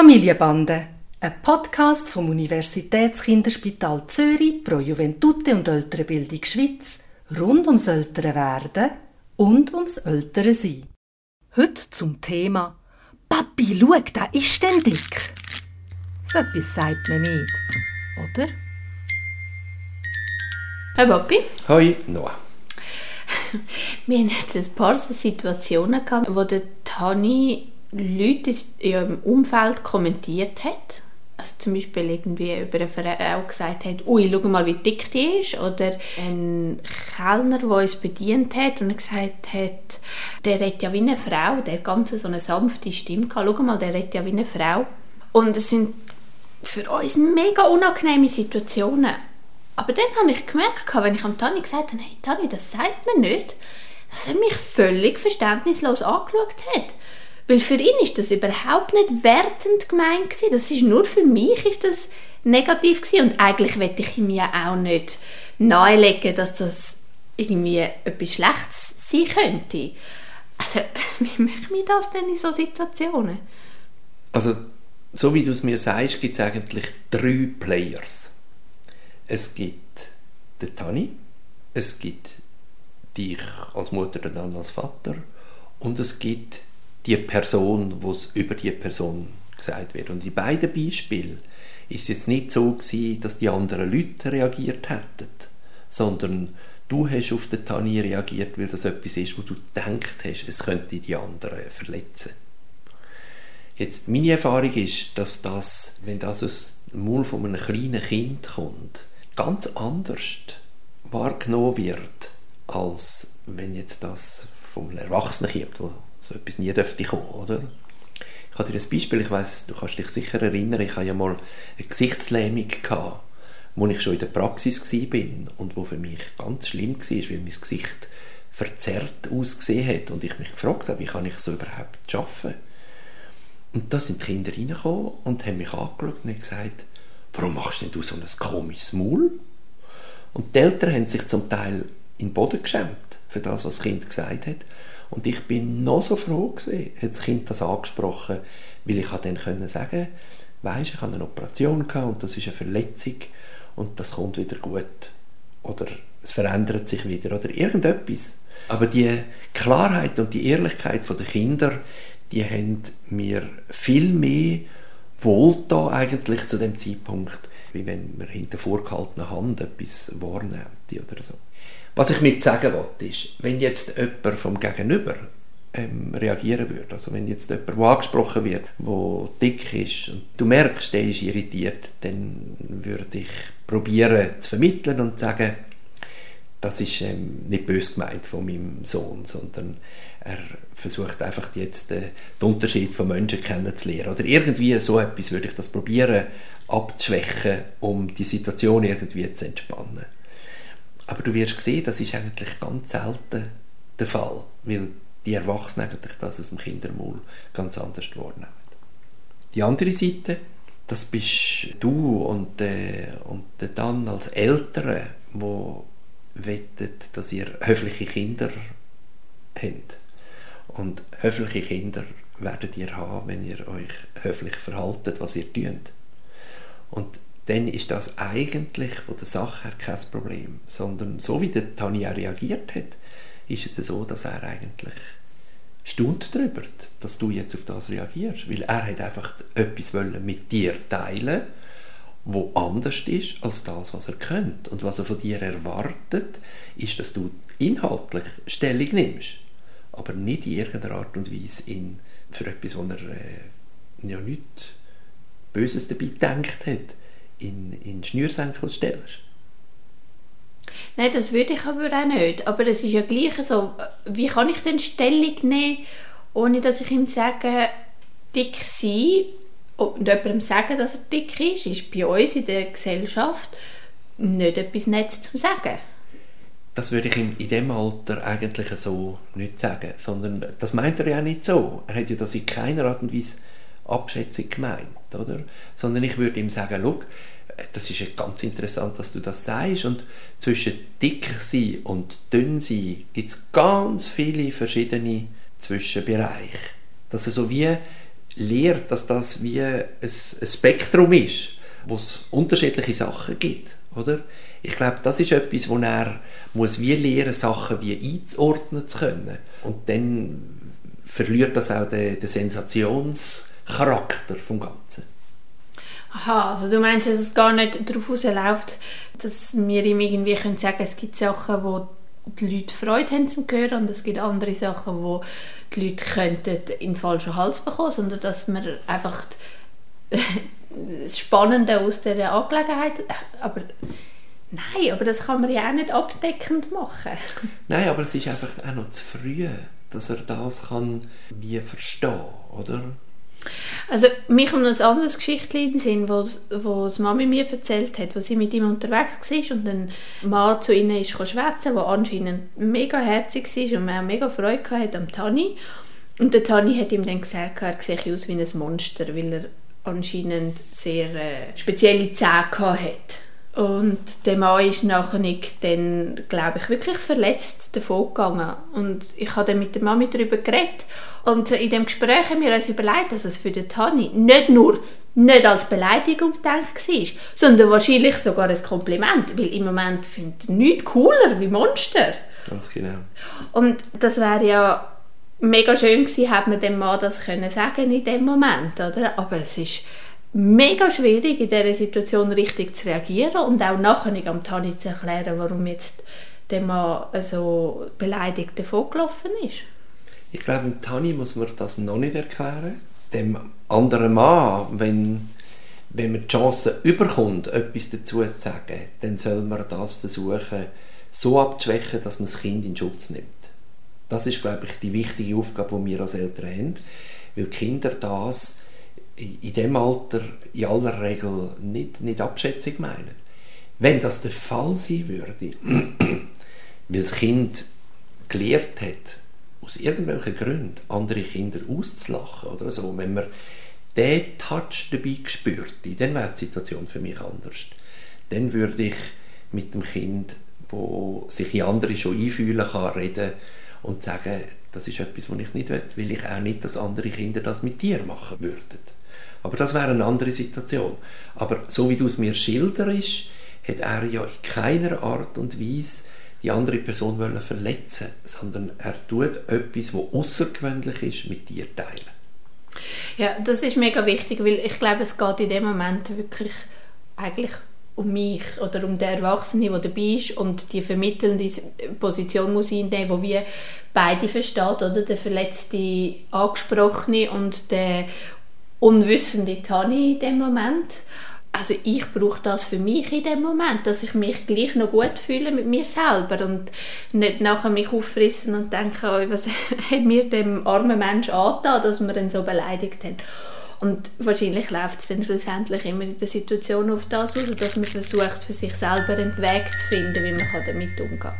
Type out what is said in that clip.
Familienbande, ein Podcast vom Universitätskinderspital Zürich pro Juventute und ältere Bildung Schweiz rund ums ältere Werden und ums ältere Sein. Heute zum Thema Papi, schau, da ist denn dick. So etwas sagt man nicht, oder? Hey Papi. Hoi, Noah. Wir hatten jetzt ein paar Situationen gehabt, wo der Tani Leute im Umfeld kommentiert hat. Also zum Beispiel irgendwie über eine Frau gesagt hat, ui, schau mal, wie dick die ist. Oder ein Kellner, der uns bedient hat und gesagt hat, der redet ja wie eine Frau, der ganz so eine sanfte Stimme gehabt. Schau mal, der redet ja wie eine Frau. Und es sind für uns mega unangenehme Situationen. Aber dann habe ich gemerkt, wenn ich am Tani gesagt habe, hey Tani, das sagt man nicht, dass er mich völlig verständnislos angeschaut hat. Weil für ihn ist das überhaupt nicht wertend gemeint. Das ist nur für mich ist das negativ gewesen. und eigentlich wette ich ihm auch nicht nahelegen, dass das irgendwie etwas Schlechtes sein könnte. Also wie mache ich das denn in so Situationen? Also so wie du es mir sagst, gibt es eigentlich drei Players. Es gibt den Tani, es gibt dich als Mutter und dann als Vater und es gibt die Person, wo es über die Person gesagt wird. Und in beiden Beispielen ist es jetzt nicht so gewesen, dass die anderen Leute reagiert hätten, sondern du hast auf den Tani reagiert, weil das etwas ist, wo du gedacht hast, es könnte die anderen verletzen. Jetzt, meine Erfahrung ist, dass das, wenn das aus dem Mund von einem kleinen Kind kommt, ganz anders wahrgenommen wird, als wenn jetzt das vom Erwachsenen kommt, so etwas nie dürfte kommen, oder? Ich habe dir ein Beispiel, ich weiß, du kannst dich sicher erinnern, ich hatte ja mal eine Gesichtslähmung gehabt, wo ich schon in der Praxis war und wo für mich ganz schlimm war, weil mein Gesicht verzerrt ausgesehen hat und ich mich gefragt habe, wie kann ich so überhaupt schaffen? Und da sind die Kinder reingekommen und haben mich angeschaut und gesagt, warum machst denn du so ein komisches Maul? Und die Eltern haben sich zum Teil in den Boden geschämt für das, was das Kind gesagt hat. Und ich bin noch so froh gewesen, hat das Kind das angesprochen, weil ich dann können sagen weisst, ich habe eine Operation und das ist eine Verletzung und das kommt wieder gut. Oder es verändert sich wieder oder irgendetwas. Aber die Klarheit und die Ehrlichkeit der Kinder, die haben mir viel mehr wohlgetan eigentlich zu dem Zeitpunkt, wie wenn man hinter vorgehaltener Hand etwas wahrnimmt oder so. Was ich mit sagen wollte, ist, wenn jetzt jemand vom Gegenüber ähm, reagieren würde, also wenn jetzt jemand, der angesprochen wird, der dick ist und du merkst, der ist irritiert, dann würde ich probieren zu vermitteln und sagen, das ist ähm, nicht bös gemeint von meinem Sohn, sondern er versucht einfach jetzt äh, den Unterschied von Menschen kennenzulernen. Oder irgendwie so etwas würde ich das probieren abzuschwächen, um die Situation irgendwie zu entspannen. Aber du wirst sehen, das ist eigentlich ganz selten der Fall, weil die Erwachsenen eigentlich das aus dem Kindermund ganz anders wahrnehmen. Die andere Seite, das bist du und, äh, und dann als Eltern, wo wettet, dass ihr höfliche Kinder habt. Und höfliche Kinder werdet ihr haben, wenn ihr euch höflich verhaltet, was ihr tut. Und dann ist das eigentlich von der Sache her kein Problem. Sondern so wie der Tanja reagiert hat, ist es so, dass er eigentlich staunt darüber, dass du jetzt auf das reagierst. Weil er hat einfach etwas mit dir teilen wo anders ist als das, was er kennt. Und was er von dir erwartet, ist, dass du inhaltlich Stellung nimmst. Aber nicht in irgendeiner Art und Weise in, für etwas, wo er äh, ja nichts Böses dabei gedacht hat in, in Schnürsenkel stellst. Nein, das würde ich aber auch nicht. Aber es ist ja gleich so, wie kann ich denn Stellung nehmen, ohne dass ich ihm sage, dick sein und jemandem sagen, dass er dick ist, ist bei uns in der Gesellschaft nicht etwas Nettes zu sagen. Das würde ich ihm in dem Alter eigentlich so nicht sagen, sondern das meint er ja nicht so. Er hat ja das in keiner Art und Weise Abschätzung gemeint, oder? Sondern ich würde ihm sagen, schau, das ist ganz interessant, dass du das sagst und zwischen dick sein und dünn sein gibt es ganz viele verschiedene Zwischenbereiche. Dass er so wie lehrt, dass das wie ein, Spektrum ist, wo es unterschiedliche Sachen gibt, oder? Ich glaube, das ist etwas, wo er muss wie lernen, Sachen wie einzuordnen zu können. Und dann verliert das auch den, den Sensationscharakter vom Ganzen. Aha, also du meinst, dass es gar nicht darauf rausläuft, dass wir ihm irgendwie können sagen es gibt Sachen, wo die Leute Freude haben zum Hören und es gibt andere Sachen, wo die Leute könnten in den falschen Hals bekommen, sondern dass man einfach das Spannende aus dieser Angelegenheit, aber nein, aber das kann man ja auch nicht abdeckend machen. Nein, aber es ist einfach auch noch zu früh, dass er das kann wie verstehen, oder? Also mich kommt ein anderes Geschichtchen in den Sinn, wo die Mami mir erzählt hat, wo sie mit ihm unterwegs war und ein Mann zu ihnen ist schwätzen, der anscheinend mega herzig war und man mega Freude hatte am Tani. Und der Tani hat ihm dann gesagt, er sehe aus wie ein Monster, weil er anscheinend sehr äh, spezielle Zähne hatte. Und der Mann ist nachher nicht dann, glaube ich, wirklich verletzt davon gegangen. Und ich habe dann mit der Mami darüber geredet. Und in dem Gespräch haben wir uns überlegt, dass es für den Tani nicht nur nicht als Beleidigung gedacht war, sondern wahrscheinlich sogar ein Kompliment, weil im Moment findet er nichts cooler wie Monster. Ganz genau. Und das wäre ja mega schön gewesen, hätte man dem Mann das können sagen in dem Moment, oder? Aber es ist mega schwierig, in dieser Situation richtig zu reagieren und auch nachher nicht am Tani zu erklären, warum jetzt der Mann so beleidigt davongelaufen ist. Ich glaube, dem Tani muss man das noch nicht erklären. Dem anderen Mann, wenn, wenn man die Chance überkommt, etwas dazu zu sagen, dann soll man das versuchen, so abzuschwächen, dass man das Kind in Schutz nimmt. Das ist, glaube ich, die wichtige Aufgabe, die wir als Eltern haben, weil Kinder das in dem Alter in aller Regel nicht, nicht abschätzig meinen. Wenn das der Fall sein würde, weil das Kind gelehrt hat, aus irgendwelchen Gründen andere Kinder auszulachen oder so, wenn man den Touch dabei spürt, dann wäre die Situation für mich anders. Dann würde ich mit dem Kind, wo sich in andere schon einfühlen kann, reden und sagen, das ist etwas, was ich nicht will, weil ich auch nicht, dass andere Kinder das mit dir machen würden. Aber das wäre eine andere Situation. Aber so wie du es mir schilderst, hat er ja in keiner Art und Weise die andere Person wollen verletzen, sondern er tut etwas, was außergewöhnlich ist, mit dir teilen. Ja, das ist mega wichtig, weil ich glaube, es geht in dem Moment wirklich eigentlich um mich oder um den Erwachsenen, der dabei ist und die vermittelnde Position muss einnehmen, wo wir beide versteht, oder der verletzte Angesprochene und der unwissende Tani in dem Moment. Also ich brauche das für mich in dem Moment, dass ich mich gleich noch gut fühle mit mir selber und nicht nachher mich auffrissen und denke, oh, was hat mir dem armen Mensch angetan, dass man ihn so beleidigt hat. Und wahrscheinlich läuft es dann schlussendlich immer in der Situation auf das aus, dass man versucht, für sich selber einen Weg zu finden, wie man damit umgehen kann.